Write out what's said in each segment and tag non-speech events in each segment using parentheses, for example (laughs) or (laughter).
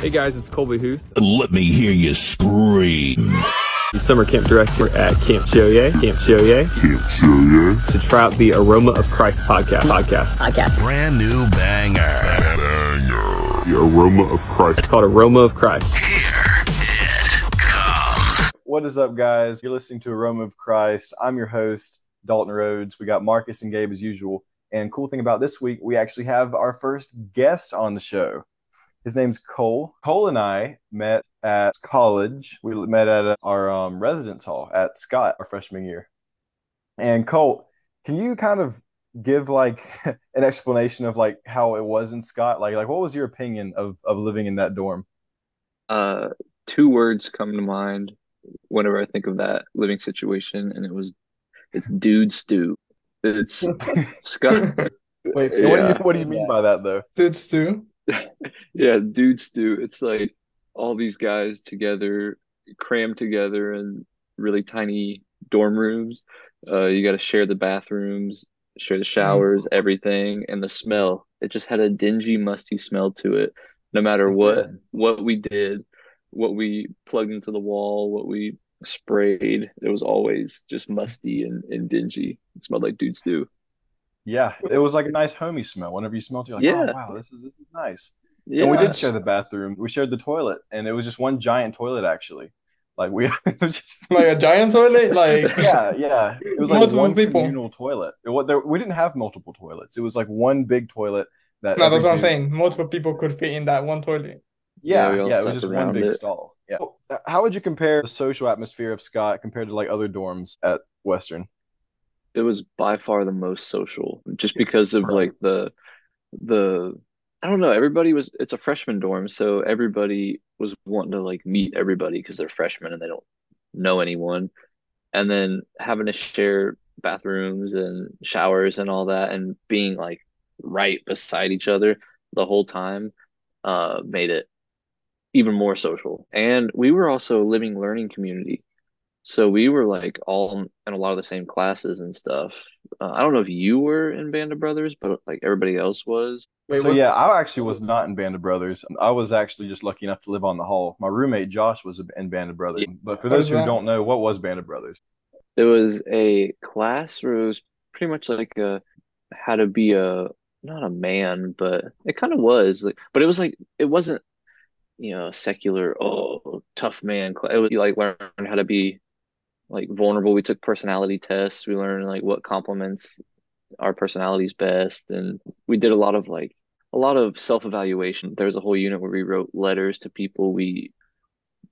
Hey guys, it's Colby Huth, Let me hear you scream. the summer camp director at Camp Choye. Camp Choye. Camp Choye. To try out the Aroma of Christ podcast. Podcast. podcast. Brand new banger. Banger. The aroma of Christ. It's called Aroma of Christ. Here it comes. What is up, guys? You're listening to Aroma of Christ. I'm your host, Dalton Rhodes. We got Marcus and Gabe as usual. And cool thing about this week, we actually have our first guest on the show. His name's Cole. Cole and I met at college. We met at our um, residence hall at Scott our freshman year. And Cole, can you kind of give like (laughs) an explanation of like how it was in Scott? Like, like what was your opinion of of living in that dorm? Uh, two words come to mind whenever I think of that living situation, and it was it's dude stew. It's (laughs) Scott. Wait, Yeah. what do you what do you mean by that though? Dude too. (laughs) Yeah, dudes do. It's like all these guys together, crammed together in really tiny dorm rooms. Uh, you got to share the bathrooms, share the showers, everything, and the smell. It just had a dingy, musty smell to it. No matter what what we did, what we plugged into the wall, what we sprayed, it was always just musty and, and dingy. It smelled like dudes stew. Yeah, it was like a nice homey smell. Whenever you smelled it, you're like, oh, Yeah. oh wow, this is this is nice. Yeah, And we did share the bathroom. We shared the toilet, and it was just one giant toilet actually. Like we (laughs) just Like a giant toilet. Like (laughs) yeah, yeah. It was like Multiple one people. communal toilet. It, wa- there, we didn't have multiple toilets. It was like one big toilet that no, that's what I'm dude- saying. Multiple people could fit in that one toilet. Yeah, Yeah, yeah, it was just one big it. stall. Yeah. How would you compare the social atmosphere of Scott compared to like other dorms at Western? It was by far the most social just because of like the the I don't know everybody was it's a freshman dorm so everybody was wanting to like meet everybody because they're freshmen and they don't know anyone. And then having to share bathrooms and showers and all that and being like right beside each other the whole time uh made it even more social. And we were also a living learning community so we were like all in a lot of the same classes and stuff. Uh, I don't know if you were in Band of Brothers, but like everybody else was. Wait, So yeah, I actually was not in Band of Brothers. I was actually just lucky enough to live on the hall. My roommate Josh was in Band of Brothers. Yeah. But for those who that? don't know, what was Band of Brothers? It was a class where it was pretty much like a how to be a not a man, but it kind of was like, but it was like it wasn't you know secular oh tough man. It was you like learn how to be like vulnerable. We took personality tests. We learned like what complements our personalities best, and we did a lot of like a lot of self-evaluation. There was a whole unit where we wrote letters to people we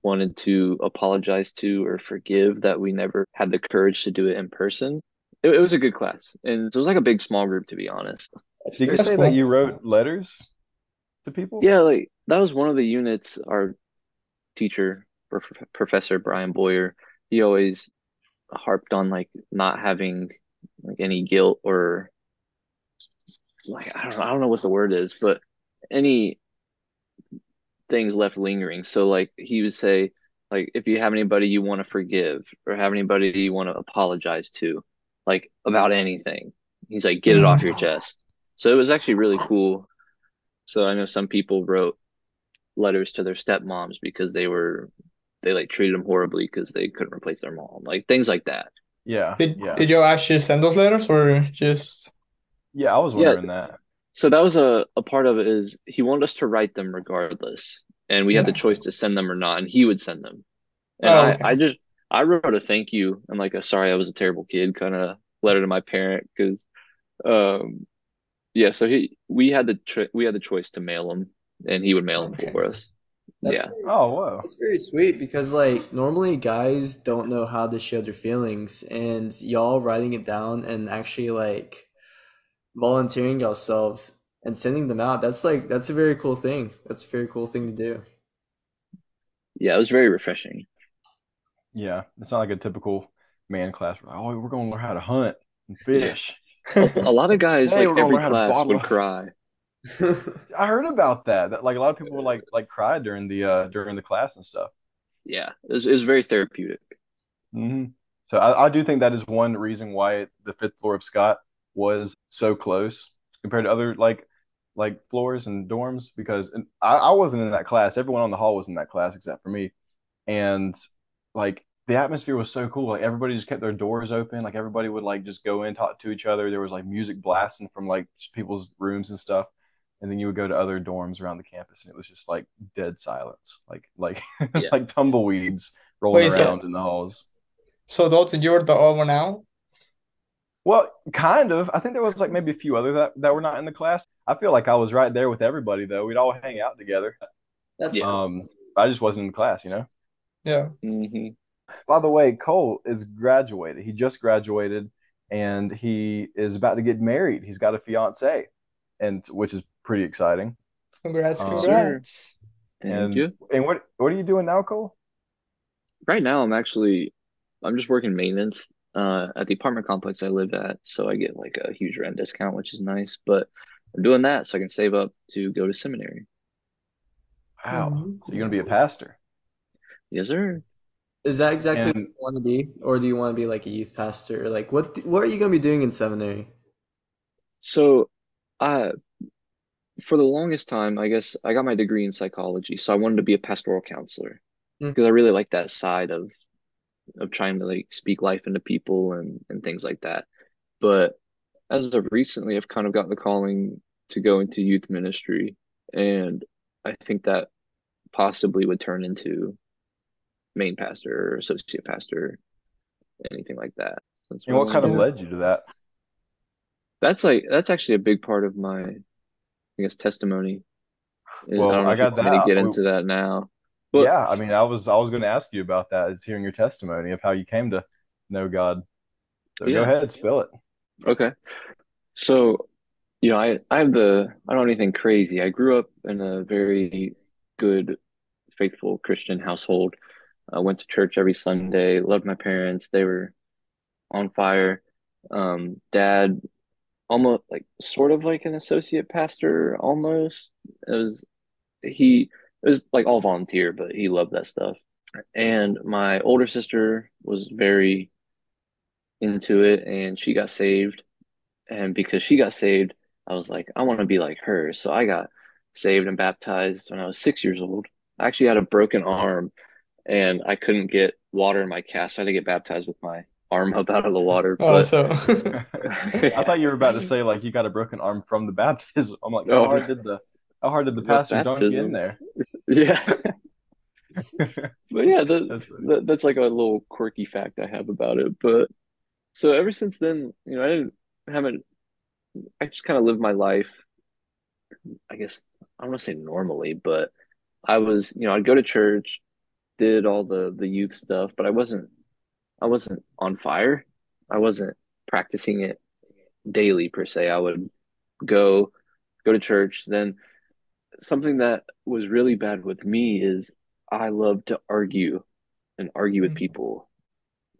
wanted to apologize to or forgive that we never had the courage to do it in person. It, it was a good class, and it was like a big small group to be honest. So you could That's say cool. that you wrote letters to people? Yeah, like that was one of the units our teacher, Prof- Professor Brian Boyer, he always harped on like not having like any guilt or like I don't know, I don't know what the word is, but any things left lingering. So like he would say like if you have anybody you want to forgive or have anybody you want to apologize to, like about anything, he's like get it off your mm. chest. So it was actually really cool. So I know some people wrote letters to their stepmoms because they were they like treated them horribly because they couldn't replace their mom, like things like that. Yeah. did yeah. did you actually send those letters or just Yeah, I was Yeah. wondering that. So that was a, a part of it is he wanted us to write them regardless. And we had the choice to send them or not, and he would send them. And Oh, I, okay. I just I wrote a thank you and like a sorry I was a terrible kid kind of letter to my parent because um yeah, so he we had the tr- we had the choice to mail them and he would mail them Okay. for us. That's Yeah. very, Oh, whoa. that's very sweet because like normally guys don't know how to show their feelings and y'all writing it down and actually like volunteering yourselves and sending them out. That's like that's a very cool thing. That's a very cool thing to do. Yeah, it was very refreshing. Yeah. It's not like a typical man class. We're oh, we're going to learn how to hunt and fish. A lot of guys (laughs) Hey, like every learn how to class would cry. (laughs) I heard about that. That like a lot of people would like like cried during the uh during the class and stuff. Yeah, it was, it was very therapeutic. hmm So I, I do think that is one reason why the fifth floor of Scott was so close compared to other like like floors and dorms because and I, I wasn't in that class. Everyone on the hall was in that class except for me, and like the atmosphere was so cool. Like everybody just kept their doors open. Like everybody would like just go in, talk to each other. There was like music blasting from like people's rooms and stuff. And then you would go to other dorms around the campus, and it was just like dead silence, like like Yeah. (laughs) like tumbleweeds rolling Wait, so- around in the halls. So Dalton, you were the odd one out? Well, kind of. I think there was like maybe a few other that, that were not in the class. I feel like I was right there with everybody though. We'd all hang out together. That's Yeah. Um, I just wasn't in the class, you know. Yeah. hmm By the way, Cole is graduated. He just graduated and he is about to get married. He's got a fiance, and which is pretty exciting. Congrats, Uh, congrats. Thank and you. and what what are you doing now, Cole? Right now, I'm actually I'm just working maintenance uh, at the apartment complex I live at, so I get like a huge rent discount, which is nice. But I'm doing that so I can save up to go to seminary. Wow. So you're gonna be a pastor. Yes, sir. Is that exactly what you want to be, or do you want to be like a youth pastor? Like, what what are you gonna be doing in seminary? So, I for the longest time, I guess I got my degree in psychology, so I wanted to be a pastoral counselor Mm. because I really like that side of of trying to like speak life into people and and things like that. But as of recently, I've kind of gotten the calling to go into youth ministry, and I think that possibly would turn into main pastor or associate pastor, anything like that. That's And what I kind of led you to that? That's like that's actually a big part of my, I guess, testimony. Well, I I got me to that. get into that now, but yeah, I mean, I was I was going to ask you about that. Is hearing your testimony of how you came to know God. So go ahead, spill it. okay. So, you know, I I have the I don't have anything crazy. I grew up in a very good, faithful Christian household. I went to church every Sunday, loved my parents. They were on fire. Um, dad almost like sort of like an associate pastor almost. It was he it was like all volunteer, but he loved that stuff. And my older sister was very into it and she got saved. And because she got saved, I was like, I want to be like her. So I got saved and baptized when I was six years old. I actually had a broken arm and I couldn't get water in my cast. So I had to get baptized with my arm up out of the water. Oh, But so (laughs) I thought you were about to say like you got a broken arm from the baptism. I'm like, Oh, how hard did the how hard did the What pastor dunk you in there? (laughs) yeah. (laughs) But yeah, the, That's funny. that, that's like a little quirky fact I have about it. But so ever since then, you know, I didn't haven't I just kind of lived my life, I guess I don't want to say normally, but I was, you know, I'd go to church, did all the the youth stuff, but I wasn't I wasn't on fire. I wasn't practicing it daily per se. I would go go to church, then something that was really bad with me is I love to argue and argue with Mhm. people.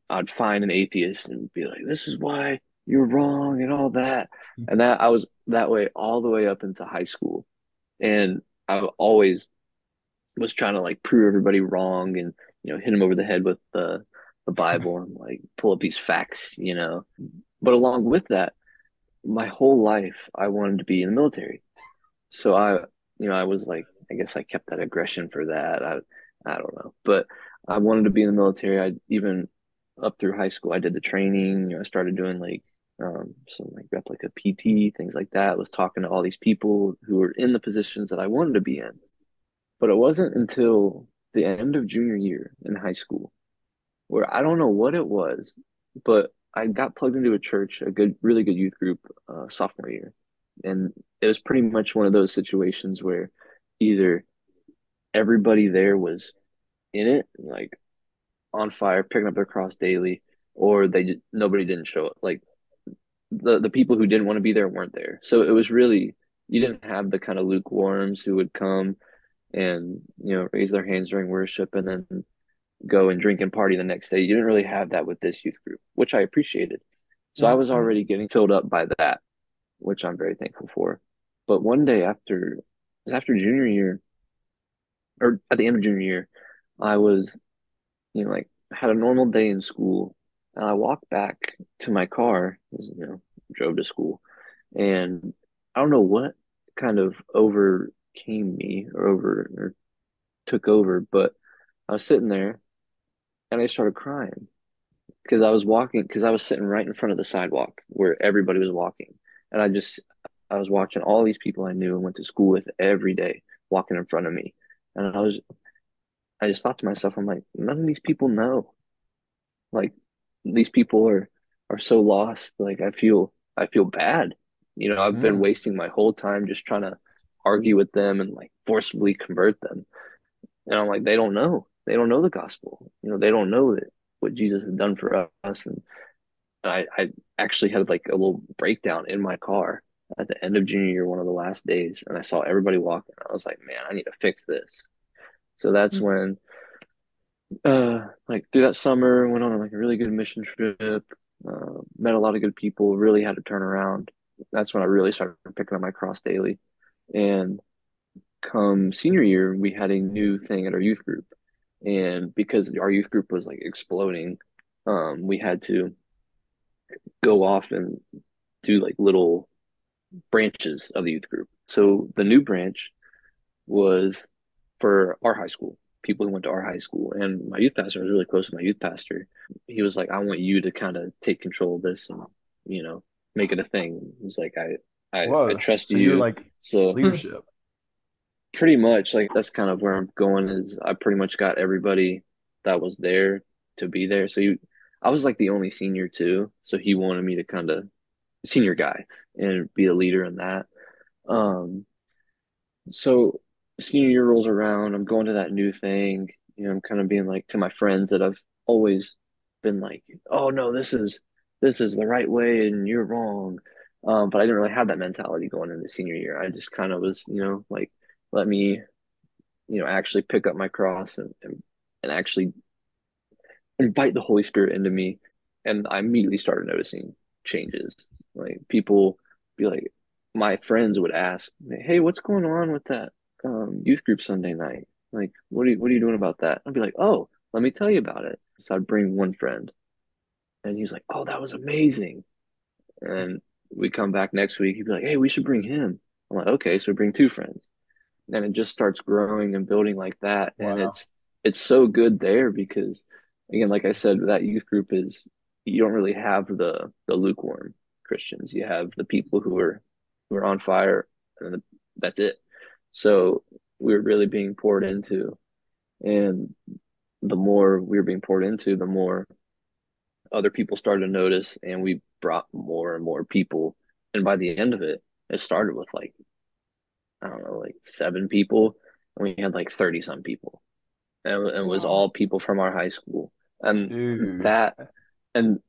I'd find an atheist and be like, "This is why you're wrong," and all that. And that I was that way all the way up into high school, and I always was trying to like prove everybody wrong and you know hit them over the head with the the Bible and like pull up these facts, you know. But along with that, my whole life I wanted to be in the military. So I, you know, I was like, I guess I kept that aggression for that. I, I don't know, but I wanted to be in the military. I even up through high school, I did the training. You know, I started doing like um, some like replica PT, things like that. was talking to all these people who were in the positions that I wanted to be in. But it wasn't until the end of junior year in high school where I don't know what it was, but I got plugged into a church, a good, really good youth group, uh, sophomore year. And it was pretty much one of those situations where either everybody there was in it, like on fire, picking up their cross daily, or they nobody didn't show up. Like the the people who didn't want to be there weren't there. So it was really you didn't have the kind of lukewarms who would come and you know raise their hands during worship and then go and drink and party the next day. You didn't really have that with this youth group, which I appreciated. So I mm-hmm. was already getting filled up by that, which I'm very thankful for. But one day after it was after junior year, or at the end of junior year, I was, you know, like had a normal day in school, and I walked back to my car, you know, drove to school, and I don't know what kind of overcame me or over or took over. But I was sitting there and I started crying because I was walking because I was sitting right in front of the sidewalk where everybody was walking, and I just I was watching all these people I knew and went to school with every day walking in front of me, and I was I just thought to myself, I'm like, none of these people know, like these people are are so lost. Like I feel I feel bad. You know, I've been Mm. wasting my whole time just trying to argue with them and like forcibly convert them. And I'm like, they don't know. They don't know the gospel. You know, they don't know that what Jesus has done for us. And I, I actually had like a little breakdown in my car at the end of junior year, one of the last days, and I saw everybody walking. I was like, man, I need to fix this. So that's Mm. when, uh, like through that summer, went on like a really good mission trip, uh, met a lot of good people, really had to turn around. That's when I really started picking up my cross daily. And come senior year, we had a new thing at our youth group. And because our youth group was like exploding, um, we had to go off and do like little branches of the youth group. So the new branch was for our high school, people who went to our high school. And my youth pastor I was really close to my youth pastor. He was like, I want you to kind of take control of this and, you know, make it a thing. He's like, I, I, I trust So you. you're like so leadership. Pretty much like that's kind of where I'm going is I pretty much got everybody that was there to be there. So you, I was like the only senior too. So he wanted me to kind of senior guy and be a leader in that. Um, so senior year rolls around, I'm going to that new thing. You know, I'm kind of being like to my friends that I've always been like, oh no, this is this is the right way and you're wrong. Um, but I didn't really have that mentality going into senior year. I just kind of was, you know, like let me, you know, actually pick up my cross and and, and actually invite the Holy Spirit into me. And I immediately started noticing changes. Like people be like, my friends would ask, "Hey, what's going on with that um, youth group Sunday night? Like, what are you, what are you doing about that?" I'd be like, "Oh, let me tell you about it." So I'd bring one friend, and he's like, "Oh, that was amazing." And we come back next week, he'd be like, "Hey, we should bring him." I'm like, "Okay," so bring two friends, and it just starts growing and building like that, and it's it's so good there because, again, like I said, that youth group is you don't really have the the lukewarm Christians. You have the people who are who are on fire, and that's it. So we were really being poured into, and the more we were being poured into, the more other people started to notice, and we brought more and more people. And by the end of it, it started with like I don't know, like seven people, and we had like thirty some people, and it was Wow. all people from our high school, and Dude. that, and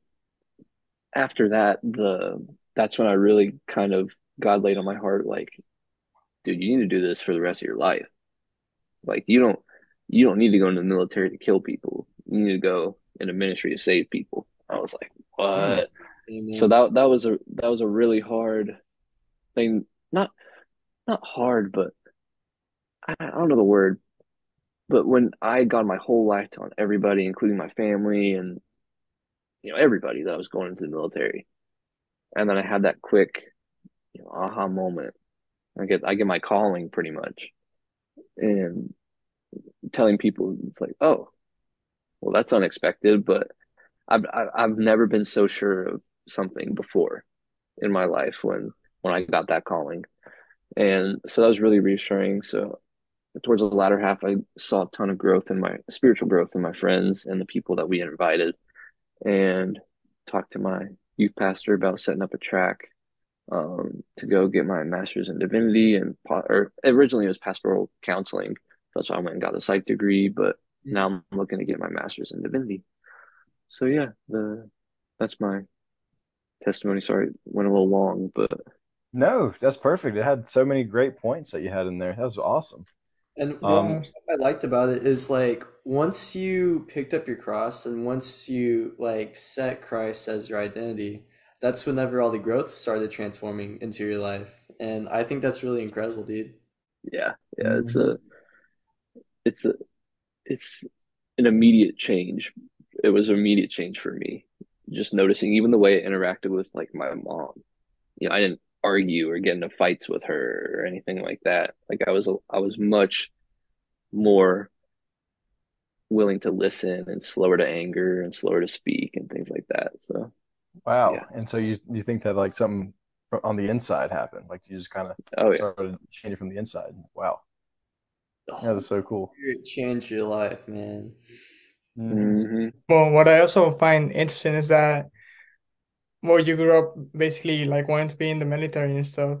after that, the that's when I really kind of God laid on my heart, like, dude, you need to do this for the rest of your life. Like, you don't, you don't need to go into the military to kill people. You need to go in into ministry to save people. I was like, hmm. what? Amen. So that that was a that was a really hard thing. Not not hard, but I, don't know the word. But when I had gone my whole life telling everybody, including my family and you know everybody that I was going into the military, and then I had that quick, you know, aha moment. I get I get my calling pretty much, and telling people it's like, oh, well, that's unexpected, but I've I've never been so sure of something before in my life when when I got that calling, and so that was really reassuring. So towards the latter half, I saw a ton of growth in my spiritual growth in my friends and the people that we had invited, and talked to my youth pastor about setting up a track um, to go get my master's in divinity and or originally it was pastoral counseling. That's why I went and got the psych degree, but now I'm looking to get my master's in divinity. So yeah, the that's my testimony. Sorry, went a little long, but No, that's perfect. It had so many great points that you had in there. That was awesome. And what Um, I liked about it is like once you picked up your cross and once you like set Christ as your identity, that's whenever all the growth started transforming into your life. And I think that's really incredible, dude. yeah, yeah, it's a it's a it's an immediate change. It was an immediate change for me. Just noticing even the way it interacted with like my mom. You know, I didn't argue or get into fights with her or anything like that. Like I was I was much more willing to listen and slower to anger and slower to speak and things like that. So Wow. Yeah. And so you you think that like something on the inside happened, like you just kind of oh yeah. started changing from the inside. Wow. The Yeah, that's so cool. Spirit changed your life, man. Mhm. hmm Well, what I also find interesting is that, well, you grew up basically like wanting to be in the military and stuff,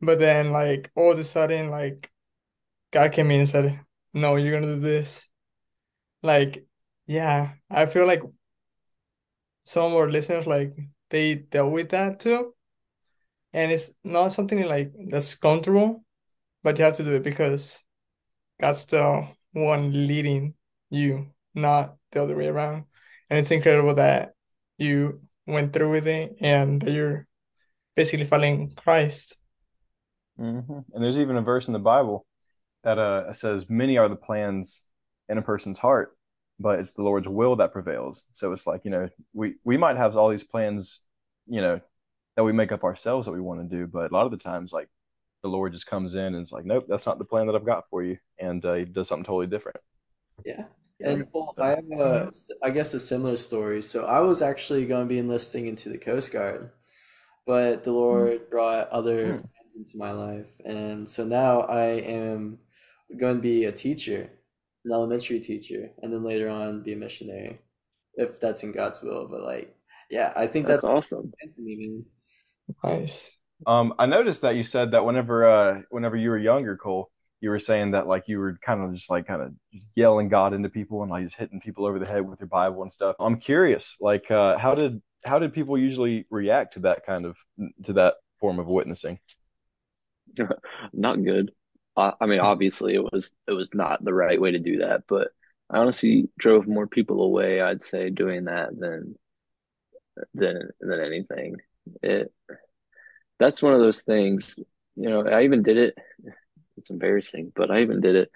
but then like all of a sudden, like God came in and said, "No, you're gonna do this." Like, yeah, I feel like some of our listeners like they dealt with that too, and it's not something like that's comfortable, but you have to do it because God's the one leading you, not the other way around. And it's incredible that you went through with it and that you're basically following Christ. Mhm. And there's even a verse in the Bible that uh says, "Many are the plans in a person's heart, but it's the Lord's will that prevails." So it's like, you know, we we might have all these plans, you know, that we make up ourselves that we want to do, but a lot of the times, like the Lord just comes in and it's like, "Nope, that's not the plan that I've got for you," and uh, He does something totally different. Yeah. And well, I have a, I guess a similar story. So I was actually going to be enlisting into the Coast Guard, but the Lord brought other Hmm. plans into my life. And so now I am going to be a teacher, an elementary teacher, and then later on be a missionary, if that's in God's will. But like, yeah, I think That's that's awesome. for me. Nice. Um, I noticed that you said that whenever uh whenever you were younger, Cole, you were saying that like you were kind of just like kind of yelling God into people and like just hitting people over the head with your Bible and stuff. I'm curious, like uh how did how did people usually react to that kind of to that form of witnessing? (laughs) Not good. Uh, I mean, obviously it was it was not the right way to do that, but I honestly drove more people away, I'd say, doing that than than than anything. It that's one of those things, you know, I even did it. It's embarrassing, but I even did it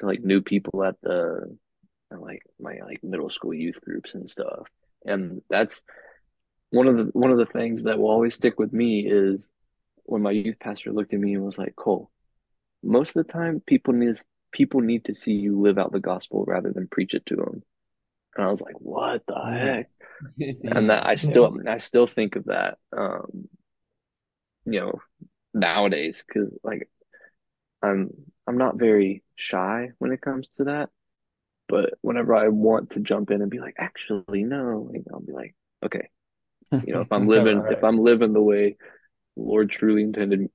to like new people at the like my like middle school youth groups and stuff. And that's one of the one of the things that will always stick with me is when my youth pastor looked at me and was like, Cole, most of the time people need people need to see you live out the gospel rather than preach it to them. And I was like, what the heck? (laughs) And that I still I still think of that um you know nowadays because like I'm I'm not very shy when it comes to that. But whenever I want to jump in and be like, actually, no, like, I'll be like, okay, you know, if I'm (laughs) living, if I'm living the way Lord truly intended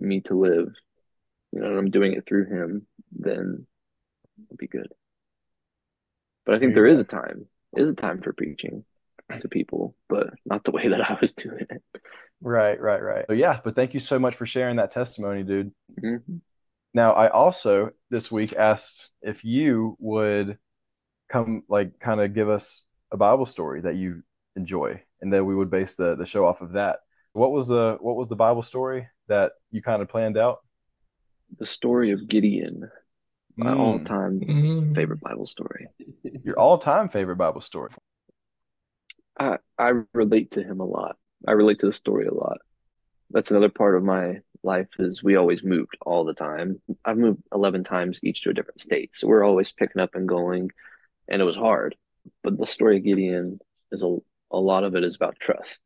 me to live, you know, and I'm doing it through Him, then it'll be good. But I think There there a time, is a time for preaching to people, but not the (laughs) way that I was doing it. Right, right, right. So yeah, but thank you so much for sharing that testimony, dude. Mhm. Now, I also this week asked if you would come like kind of give us a Bible story that you enjoy, and then we would base the the show off of that. What was the what was the Bible story that you kind of planned out? The story of Gideon, my Mm, all-time Mm. favorite Bible story. your all-time favorite Bible story. I I relate to him a lot. I relate to the story a lot. That's another part of my life is we always moved all the time. I've moved 11 times each to a different state. So we're always picking up and going and it was hard. But the story of Gideon is a a lot of it is about trust.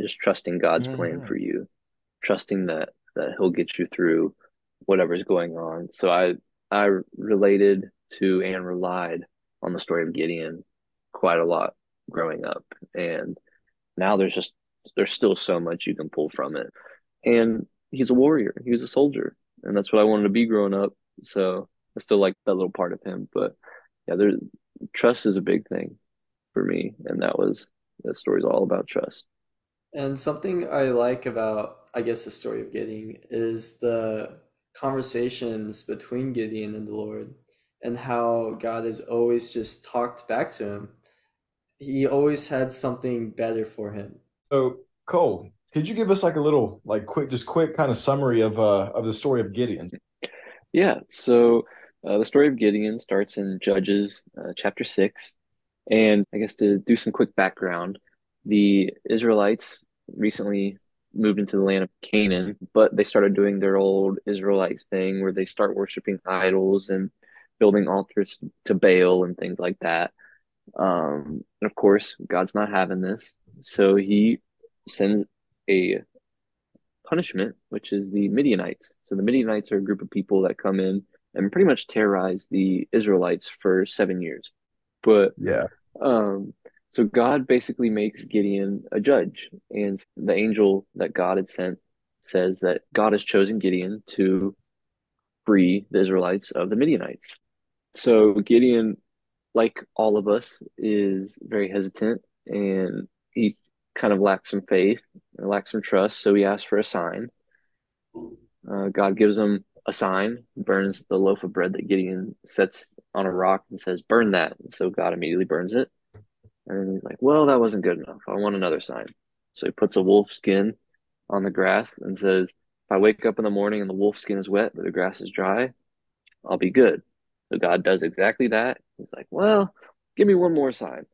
Just trusting God's plan Mhm. for you, trusting that that he'll get you through whatever's going on. So I I related to and relied on the story of Gideon quite a lot growing up. And now there's just there's still so much you can pull from it. And he's a warrior. He was a soldier. And that's what I wanted to be growing up. So I still like that little part of him. But yeah, there's trust is a big thing for me. And that was that story's all about trust. And something I like about, I guess, the story of Gideon is the conversations between Gideon and the Lord, and how God has always just talked back to him. He always had something better for him. So, Cole, could you give us like a little, like, quick, just quick kind of summary of uh of the story of Gideon? Yeah, so uh, the story of Gideon starts in Judges uh, chapter 6. And I guess to do some quick background, the Israelites recently moved into the land of Canaan, but they started doing their old Israelite thing where they start worshiping idols and building altars to Baal and things like that. Um, and of course, God's not having this, so he sends a punishment, which is the Midianites. So the Midianites are a group of people that come in and pretty much terrorize the Israelites for seven years. But Yeah. um, so God basically makes Gideon a judge, and the angel that God had sent says that God has chosen Gideon to free the Israelites of the Midianites. So Gideon, like all of us, is very hesitant and he kind of lacks some faith, lacks some trust. So he asks for a sign. Uh, God gives him a sign, burns the loaf of bread that Gideon sets on a rock and says, Burn that. And so God immediately burns it. And he's like, Well, that wasn't good enough. I want another sign. So he puts a wolf skin on the grass and says, If I wake up in the morning and the wolf skin is wet, but the grass is dry, I'll be good. So God does exactly that. He's like, Well, give me one more sign.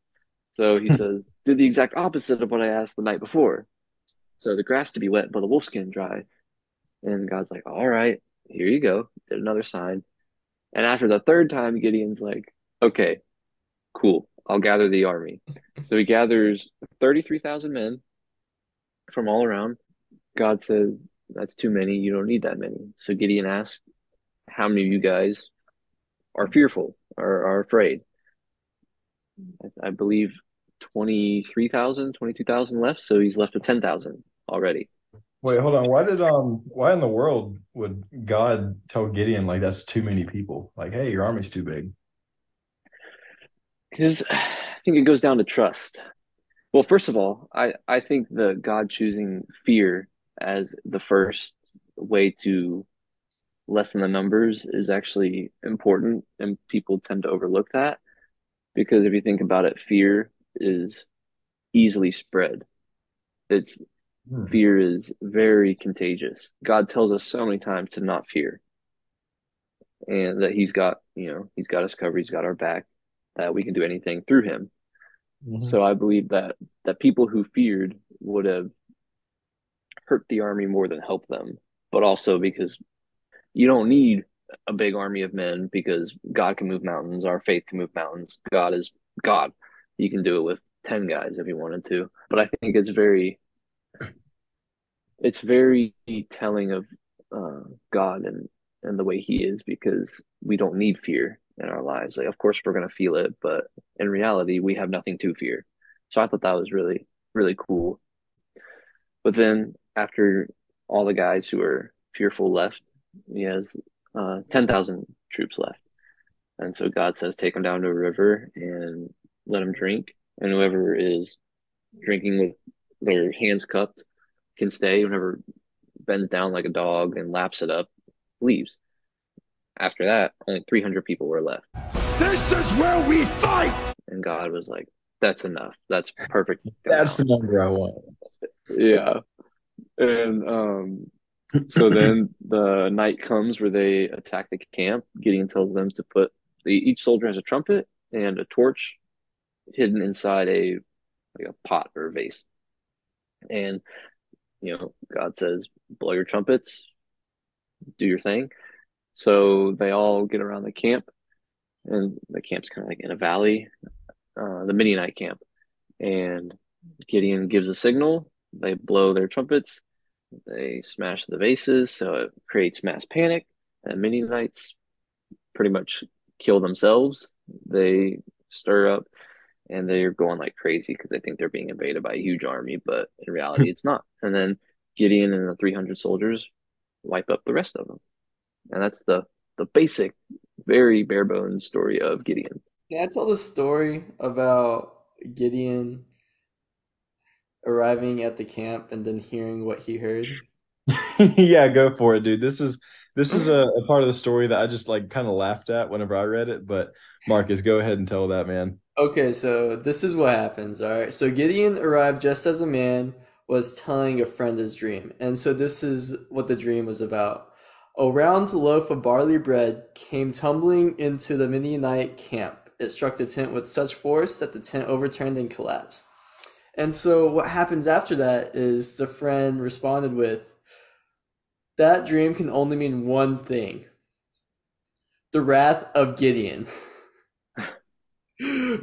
So he says, do the exact opposite of what I asked the night before. So the grass to be wet, but the wolf skin dry. And God's like, All right, here you go. Did another sign. And after the third time, Gideon's like, Okay, cool. I'll gather the army. So he gathers 33,000 men from all around. God says, That's too many. You don't need that many. So Gideon asks, How many of you guys are fearful or are afraid? I, I believe 23,000, 22,000 left. So he's left with 10,000 already. Wait, hold on. Why did um why in the world would God tell Gideon like that's too many people? Like, hey, your army's too big. Because I think it goes down to trust. Well, first of all, I, I think the God choosing fear as the first way to lessen the numbers is actually important, and people tend to overlook that. Because if you think about it, fear is easily spread. It's Hmm. fear is very contagious. God tells us so many times to not fear, and that He's got, you know, He's got us covered, He's got our back, that we can do anything through Him. Mhm. So I believe that that people who feared would have hurt the army more than helped them, but also because you don't need a big army of men because God can move mountains, our faith can move mountains. God is God. You can do it with 10 guys if you wanted to. But I think it's very it's very telling of uh, God and and the way he is because we don't need fear in our lives. Like of course we're going to feel it, but in reality we have nothing to fear. So I thought that was really really cool. But then after all the guys who are fearful left, he has uh, 10,000 troops left. And so God says, take them down to a river and let them drink. And whoever is drinking with their hands cupped can stay. Whoever bends down like a dog and laps it up leaves. After that, only 300 people were left. This is where we fight! And God was like, that's enough. That's perfect. That's the number I want. yeah and um so (laughs) then the night comes where they attack the camp gideon tells them to put the, each soldier has a trumpet and a torch hidden inside a like a pot or a vase and you know god says blow your trumpets do your thing so they all get around the camp and the camp's kind of like in a valley uh, the midianite camp and gideon gives a signal they blow their trumpets they smash the vases, so it creates mass panic. And Midianites pretty much kill themselves. They stir up and they're going like crazy because they think they're being invaded by a huge army, but in reality, hmm. it's not. And then Gideon and the 300 soldiers wipe up the rest of them. And that's the, the basic, very bare bones story of Gideon. Can I tell the story about Gideon arriving at the camp and then hearing what he heard? (laughs) yeah, go for it, dude. This is this is a, a part of the story that I just like kind of laughed at whenever I read it. But Marcus, go ahead and tell that, man. Okay, so this is what happens, all right? So Gideon arrived just as a man was telling a friend his dream. And so this is what the dream was about. A round loaf of barley bread came tumbling into the Midianite camp. It struck the tent with such force that the tent overturned and collapsed. And so what happens after that is the friend responded with, That dream can only mean one thing the wrath of Gideon. (laughs)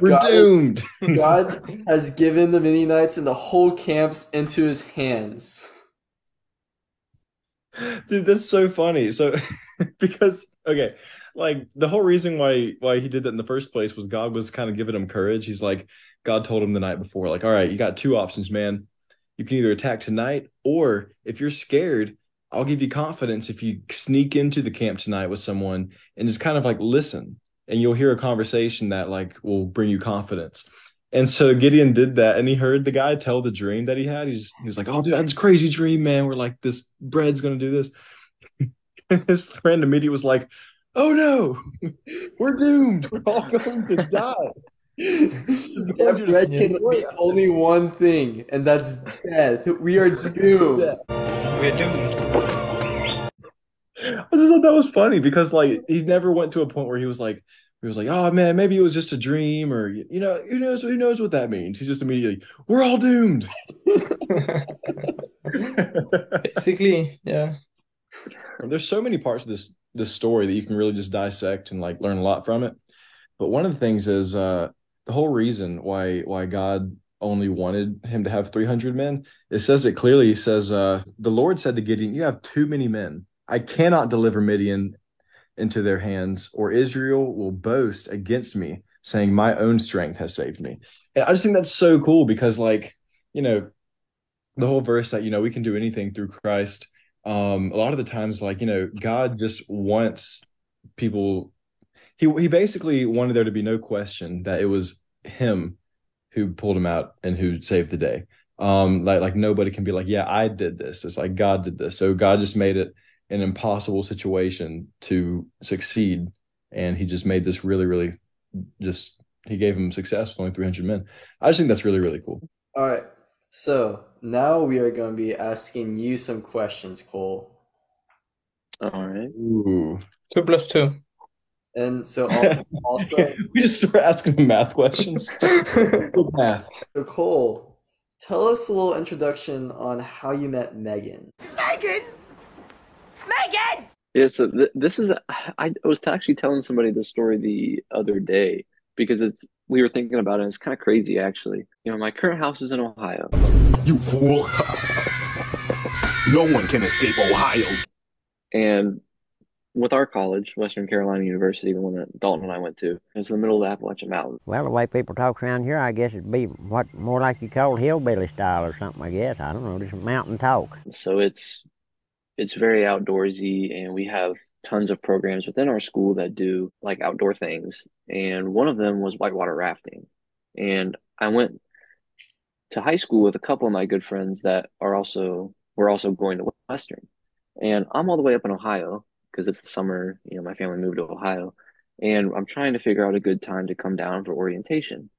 We're God- doomed. (laughs) God has given the Midianites and the whole camps into his hands. Dude, that's so funny. So (laughs) because okay, like the whole reason why why he did that in the first place was God was kind of giving him courage. He's like God told him the night before like, "All right, you got two options, man. You can either attack tonight or if you're scared, I'll give you confidence if you sneak into the camp tonight with someone and just kind of like listen and you'll hear a conversation that like will bring you confidence." And so Gideon did that, and he heard the guy tell the dream that he had. He's he was like, "Oh, dude, that's a crazy dream, man. We're like this bread's gonna do this." (laughs) and his friend immediately was like, "Oh no, (laughs) we're doomed. We're all going to die." (laughs) that bread can mean only one thing, and that's death. We are doomed. We're doomed. I just thought that was funny because like he never went to a point where he was like he was like, "Oh man, maybe it was just a dream," or you know, who knows? Who knows what that means? He just immediately, "We're all doomed." (laughs) Basically, yeah. There's so many parts of this this story that you can really just dissect and like learn a lot from it. But one of the things is uh the whole reason why why God only wanted him to have 300 men. It says it clearly. He says, uh, the Lord said to Gideon, You have too many men. I cannot deliver Midian into their hands, or Israel will boast against me, saying, My own strength has saved me. And I just think that's so cool because, like, you know, the whole verse that, you know, we can do anything through Christ. Um, a lot of the times, like, you know, God just wants people he he basically wanted there to be no question that it was him who pulled him out and who saved the day. Um, like like nobody can be like, yeah, I did this. It's like God did this. So God just made it an impossible situation to succeed, and He just made this really, really, just He gave him success with only 300 men. I just think that's really, really cool. All right. So now we are going to be asking you some questions, Cole. All right. Ooh. Two plus two. And so (laughs) also, also (laughs) we just start asking him math questions. (laughs) Math. so Cole, tell us a little introduction on how you met Megan. Megan! Megan! Yeah, so th this is (sighs) I was actually telling somebody this story the other day because it's we were thinking about it. It's kind of crazy actually. You know, my current house is in Ohio, You fool! no one can escape Ohio. and with our college, Western Carolina University, the one that Dalton and I went to, it's in the middle of the Appalachian Mountains. Well, the way people talk around here, I guess it'd be what more like you call hillbilly style or something. I guess I don't know, just mountain talk. So it's it's very outdoorsy, and we have tons of programs within our school that do like outdoor things. And one of them was whitewater rafting. And I went to high school with a couple of my good friends that are also were also going to Western. And I'm all the way up in Ohio because it's the summer, you know, my family moved to Ohio. And I'm trying to figure out a good time to come down for orientation.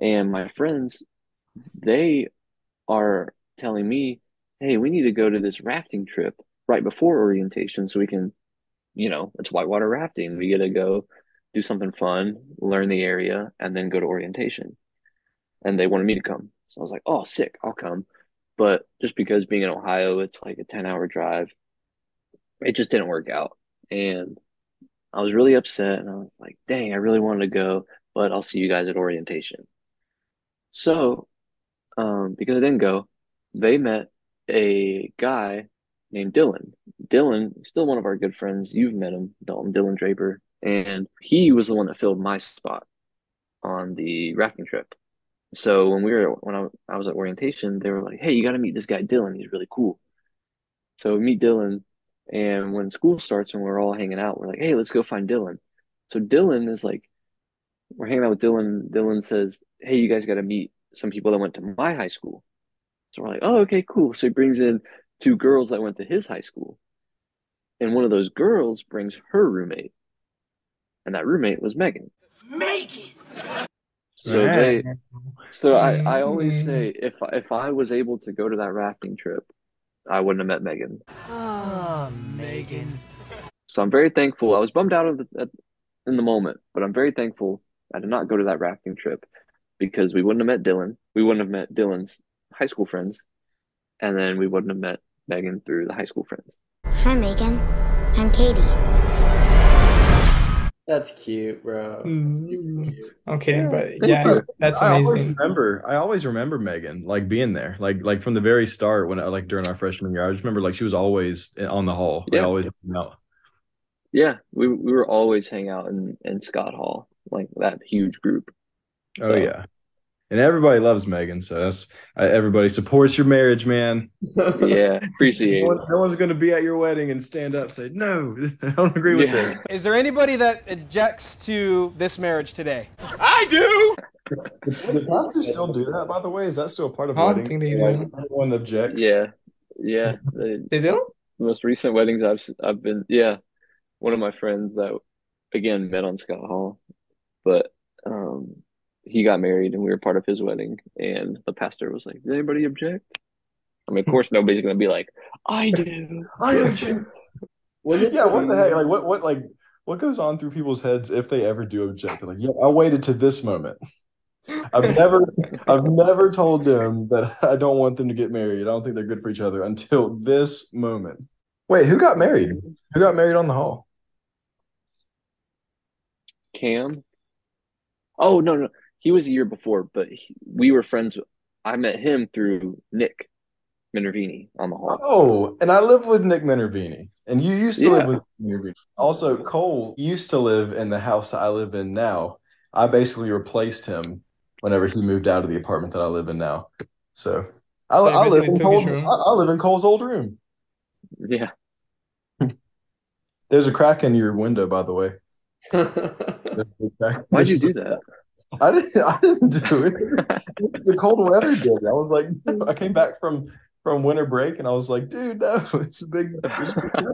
And my friends, they are telling me, hey, we need to go to this rafting trip right before orientation so we can, you know, it's whitewater rafting. We get to go do something fun, learn the area, and then go to orientation. And they wanted me to come. So I was like, oh, sick, I'll come. But just because being in Ohio, it's like a 10 hour drive, it just didn't work out. And I was really upset and I was like, dang, I really wanted to go, but I'll see you guys at orientation. So, um, because I didn't go, they met a guy named Dylan. Dylan, still one of our good friends. You've met him, Dalton, Dylan Draper. And he was the one that filled my spot on the rafting trip. So when we were when I, I was at orientation, they were like, "Hey, you got to meet this guy Dylan. He's really cool." So we meet Dylan, and when school starts and we're all hanging out, we're like, "Hey, let's go find Dylan." So Dylan is like, we're hanging out with Dylan. Dylan says, "Hey, you guys got to meet some people that went to my high school." So we're like, "Oh, okay, cool." So he brings in two girls that went to his high school, and one of those girls brings her roommate, and that roommate was Megan. Megan! So they, so I, I always say if if I was able to go to that rafting trip, I wouldn't have met Megan. Oh, Megan. So I'm very thankful. I was bummed out of the, at, in the moment, but I'm very thankful I did not go to that rafting trip because we wouldn't have met Dylan. We wouldn't have met Dylan's high school friends, and then we wouldn't have met Megan through the high school friends. Hi, Megan. I'm Katie. That's cute, bro. That's Mm, cute. I'm kidding, but yeah, that's I always amazing. remember. I always remember Megan like being there, like like from the very start when I like during our freshman year. I just remember like she was always on the hall, like Yeah. always hanging out. Yeah, we we were always hang out in in Scott Hall, like that huge group. Oh So- yeah, and everybody loves Megan, so that's uh, everybody supports your marriage, man. (laughs) Yeah, appreciate No, it. one, no one's gonna be at your wedding and stand up and say no. (laughs) I don't agree with Yeah. this. Is there anybody that objects to this marriage today? I do. Do pastors still do that? By the way, is that still a part of I don't wedding? think they Like, do. Anyone objects? Yeah, yeah. The (laughs) They do? most recent weddings I've s- I've been yeah, one of my friends that again met on Scott Hall, but um he got married and we were part of his wedding and the pastor was like, "Does anybody object?" I mean, of course nobody's gonna be like, "I do." (laughs) I object. When did Yeah, what the heck? Like, what, what, like, what goes on through people's heads if they ever do object? They're like, yeah, I waited to this moment. I've (laughs) never, I've never told them that I don't want them to get married. I don't think they're good for each other until this moment. Wait, who got married? Who got married on the hall? Cam? Oh no, no. He was a year before, but he, we were friends. I met him through Nick Minervini on the hall. Oh, and I live with Nick Minervini, and you used to live with Minervini. Also, Cole used to live in the house I live in now. I basically replaced him whenever he moved out of the apartment that I live in now. So I, So you I live in Cole's. I, I live in Cole's old room. Yeah. (laughs) There's a crack in your window, by the way. There's a crack. Why'd you do that? I didn't. I didn't do it. (laughs) It's the cold weather did. I was like, I came back from from winter break, and I was like, dude, no, (laughs) it's a big. It's a big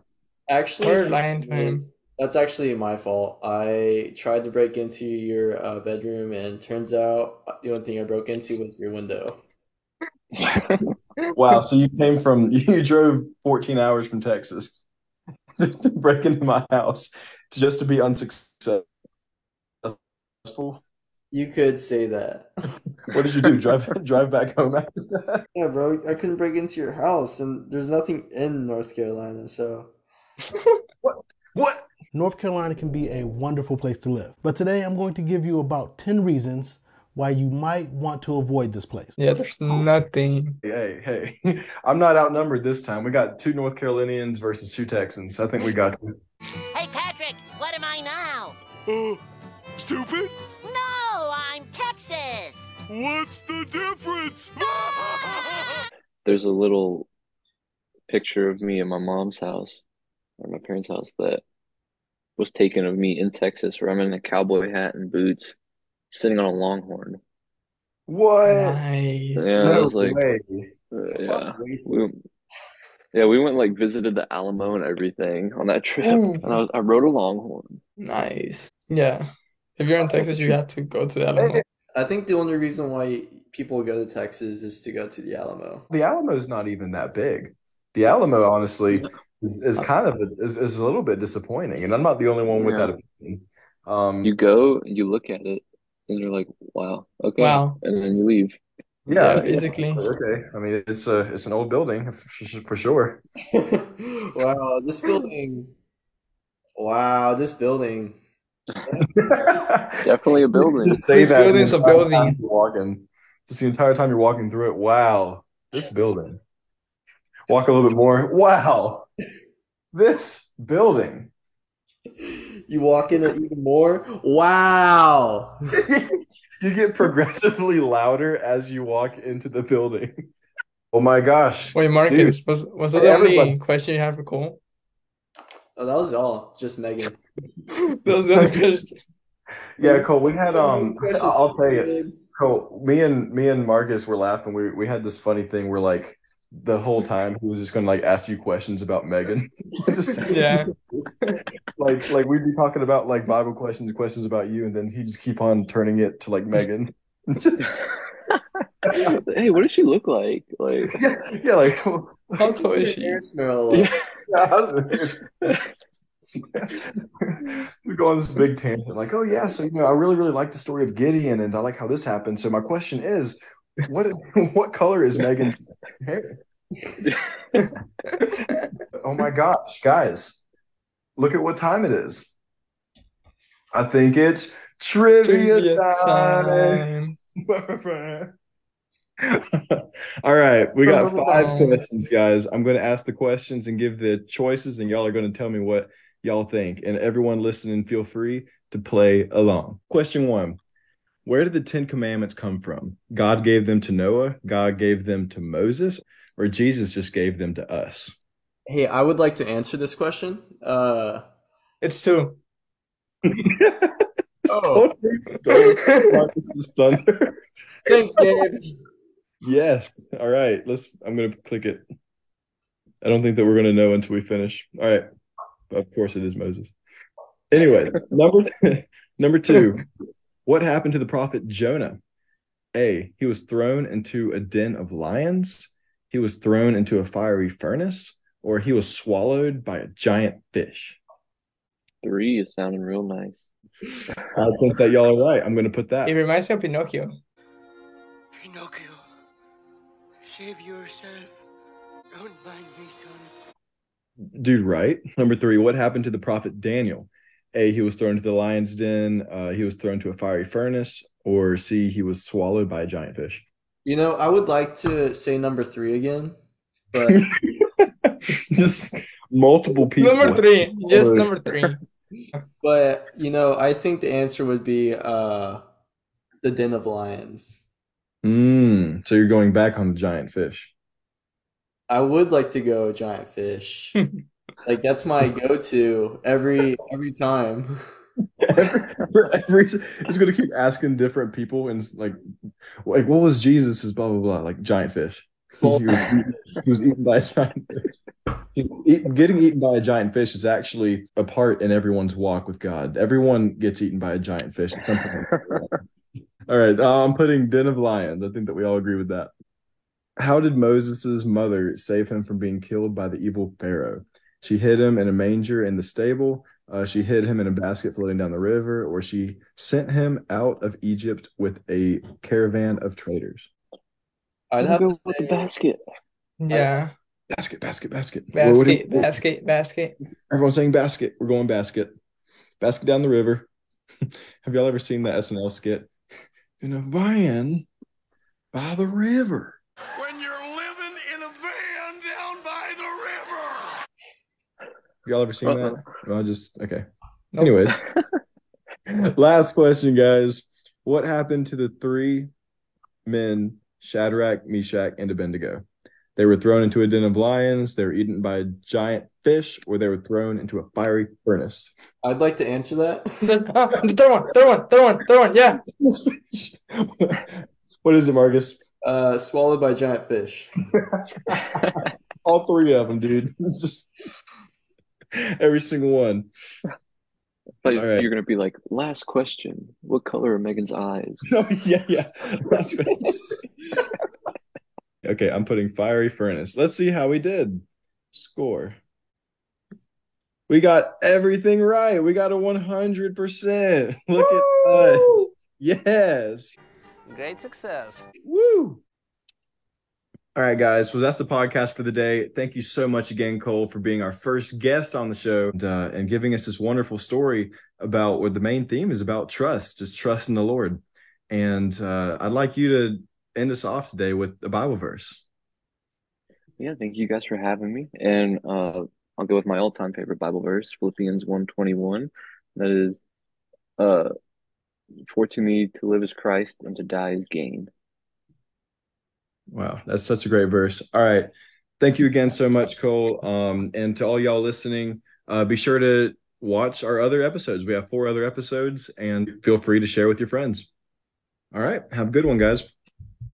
Actually, We're lying to him. That's actually my fault. I tried to break into your uh, bedroom, and turns out the only thing I broke into was your window. (laughs) Wow, so you came from you drove 14 hours from Texas to break into my house to just to be unsuccessful. You could say that. What did you do? Drive (laughs) drive back home after (laughs) that? Yeah, bro, I couldn't break into your house, and there's nothing in North Carolina, so. (laughs) What? What? North Carolina can be a wonderful place to live. But today I'm going to give you about 10 reasons why you might want to avoid this place. Yeah, there's nothing. Hey, hey, I'm not outnumbered this time. We got two North Carolinians versus two Texans. I think we got you. Hey, Patrick, what am I now? Uh, stupid? No, I'm Texas. What's the difference? (laughs) There's a little picture of me in my mom's house or my parents' house that was taken of me in Texas where I'm in a cowboy hat and boots sitting on a longhorn. What? Nice. Yeah, I was like, way. uh, yeah. We, yeah, we went like visited the Alamo and everything on that trip. Ooh. And I was I rode a longhorn. Nice. Yeah. If you're in Texas, you have to go to the Alamo. I think the only reason why people go to Texas is to go to the Alamo. The Alamo's not even that big. The Alamo, honestly, is, is kind of a, is, is a little bit disappointing, and I'm not the only one with Yeah. that opinion. Um, You go, and you look at it, and you're like, wow, okay. Wow. And then you leave. yeah, Yeah, basically. okay. I mean, it's a it's an old building for, for sure. (laughs) Wow, this building. Wow, this building. (laughs) Definitely a building. Just say This that the building's a building. you're walking, just the entire time you're walking through it. Wow, this building. Walk a little bit more. Wow, this building. You walk in it even more. Wow. (laughs) you get progressively louder as you walk into the building. Oh my gosh. Wait, Marcus, was was that Hey, the only question you had for Cole? Oh, that was all. Just Megan. (laughs) That was the only question. Yeah, Cole, we had um I'll tell you, babe. Cole, me and me and Marcus were laughing. We we had this funny thing where like the whole time he was just gonna like ask you questions about Megan. (laughs) Just (laughs) Yeah. like like we'd be talking about like Bible questions, questions about you, and then he'd just keep on turning it to like Megan. hey, what does she look like? Like, yeah, yeah, like How tall is she? hair smell like. yeah. yeah, I was- we go on this big tangent, like, oh yeah, so you know, I really, really like the story of Gideon, and I like how this happened. So my question is, what is, (laughs) what color is Megan's (laughs) hair? oh my gosh, guys, look at what time it is. I think it's trivia, Trivia time. (laughs) All right, we got five questions, guys. I'm going to ask the questions and give the choices, and y'all are going to tell me what y'all think. And everyone listening, feel free to play along. Question one Where did the Ten Commandments come from? God gave them to Noah, God gave them to Moses, or Jesus just gave them to us? Hey, I would like to answer this question. Uh, It's two. (laughs) Oh. Marcus's thunder. thanks, Gabe. Yes. All right. Let's. I'm gonna click it. I don't think that we're gonna know until we finish. All right. Of course, it is Moses. Anyway, number (laughs) number two. What happened to the prophet Jonah? A. He was thrown into a den of lions. He was thrown into a fiery furnace, or he was swallowed by a giant fish. Three is sounding real nice. (laughs) I think that y'all are right. I'm gonna put that. It reminds me of Pinocchio. Pinocchio, save yourself. Don't mind me, son. Dude right. Number three, what happened to the prophet Daniel? A, he was thrown to the lion's den. Uh, he was thrown to a fiery furnace. Or C, he was swallowed by a giant fish. You know, I would like to say number three again, but (laughs) Just multiple people. Number three. Just number three. (laughs) but you know, I think the answer would be uh, the Den of Lions. Mm, so you're going back on the giant fish. I would like to go giant fish. (laughs) Like that's my go-to every every time. (laughs) every, every, it's going to keep asking different people and like, like what was Jesus's blah blah blah like giant fish. (laughs) He was, he was eaten by a giant fish. Getting eaten by a giant fish is actually a part in everyone's walk with God. Everyone gets eaten by a giant fish at some point. all right, uh, I'm putting Den of Lions. I think that we all agree with that. How did Moses' mother save him from being killed by the evil Pharaoh? She hid him in a manger in the stable. Uh, she hid him in a basket floating down the river, or she sent him out of Egypt with a caravan of traders. I'd I'll have go to with the say basket. Yeah. Basket, basket, basket. What- what you- Basket, basket, basket. Everyone's saying basket. We're going basket. Basket down the river. (laughs) Have y'all ever seen the SNL skit? In a van by the river. Y'all ever seen Uh-uh. that? No, I just okay. Nope. Anyways, (laughs) last question, guys. What happened to the three men, Shadrach, Meshach, and Abednego? They were thrown into a den of lions, they were eaten by a giant fish, or they were thrown into a fiery furnace. I'd like to answer that. the third one, third one, third one, throw one, third one. Yeah. (laughs) what is it, Marcus? Uh, swallowed by giant fish. (laughs) All three of them, dude. Just every single one. Like, All right. You're gonna be like, last question. What color are Megan's eyes? (laughs) Oh yeah, yeah. (laughs) Okay, I'm putting fiery furnace. Let's see how we did. Score. We got everything right. We got a 100%. Look at us. Yes. Great success. Woo. All right, guys. Well, that's the podcast for the day. Thank you so much again, Cole, for being our first guest on the show and, uh, and giving us this wonderful story about what the main theme is about trust, just trust in the Lord. And uh, I'd like you to end us off today with a Bible verse. Yeah, thank you guys for having me. And uh, I'll go with my all-time favorite Bible verse, Philippians 1:21. That is, uh, for to me to live is Christ and to die is gain. Wow, that's such a great verse. All right. Thank you again so much, Cole. Um, and to all y'all listening, uh, be sure to watch our other episodes. We have four other episodes, and feel free to share with your friends. All right. Have a good one, guys.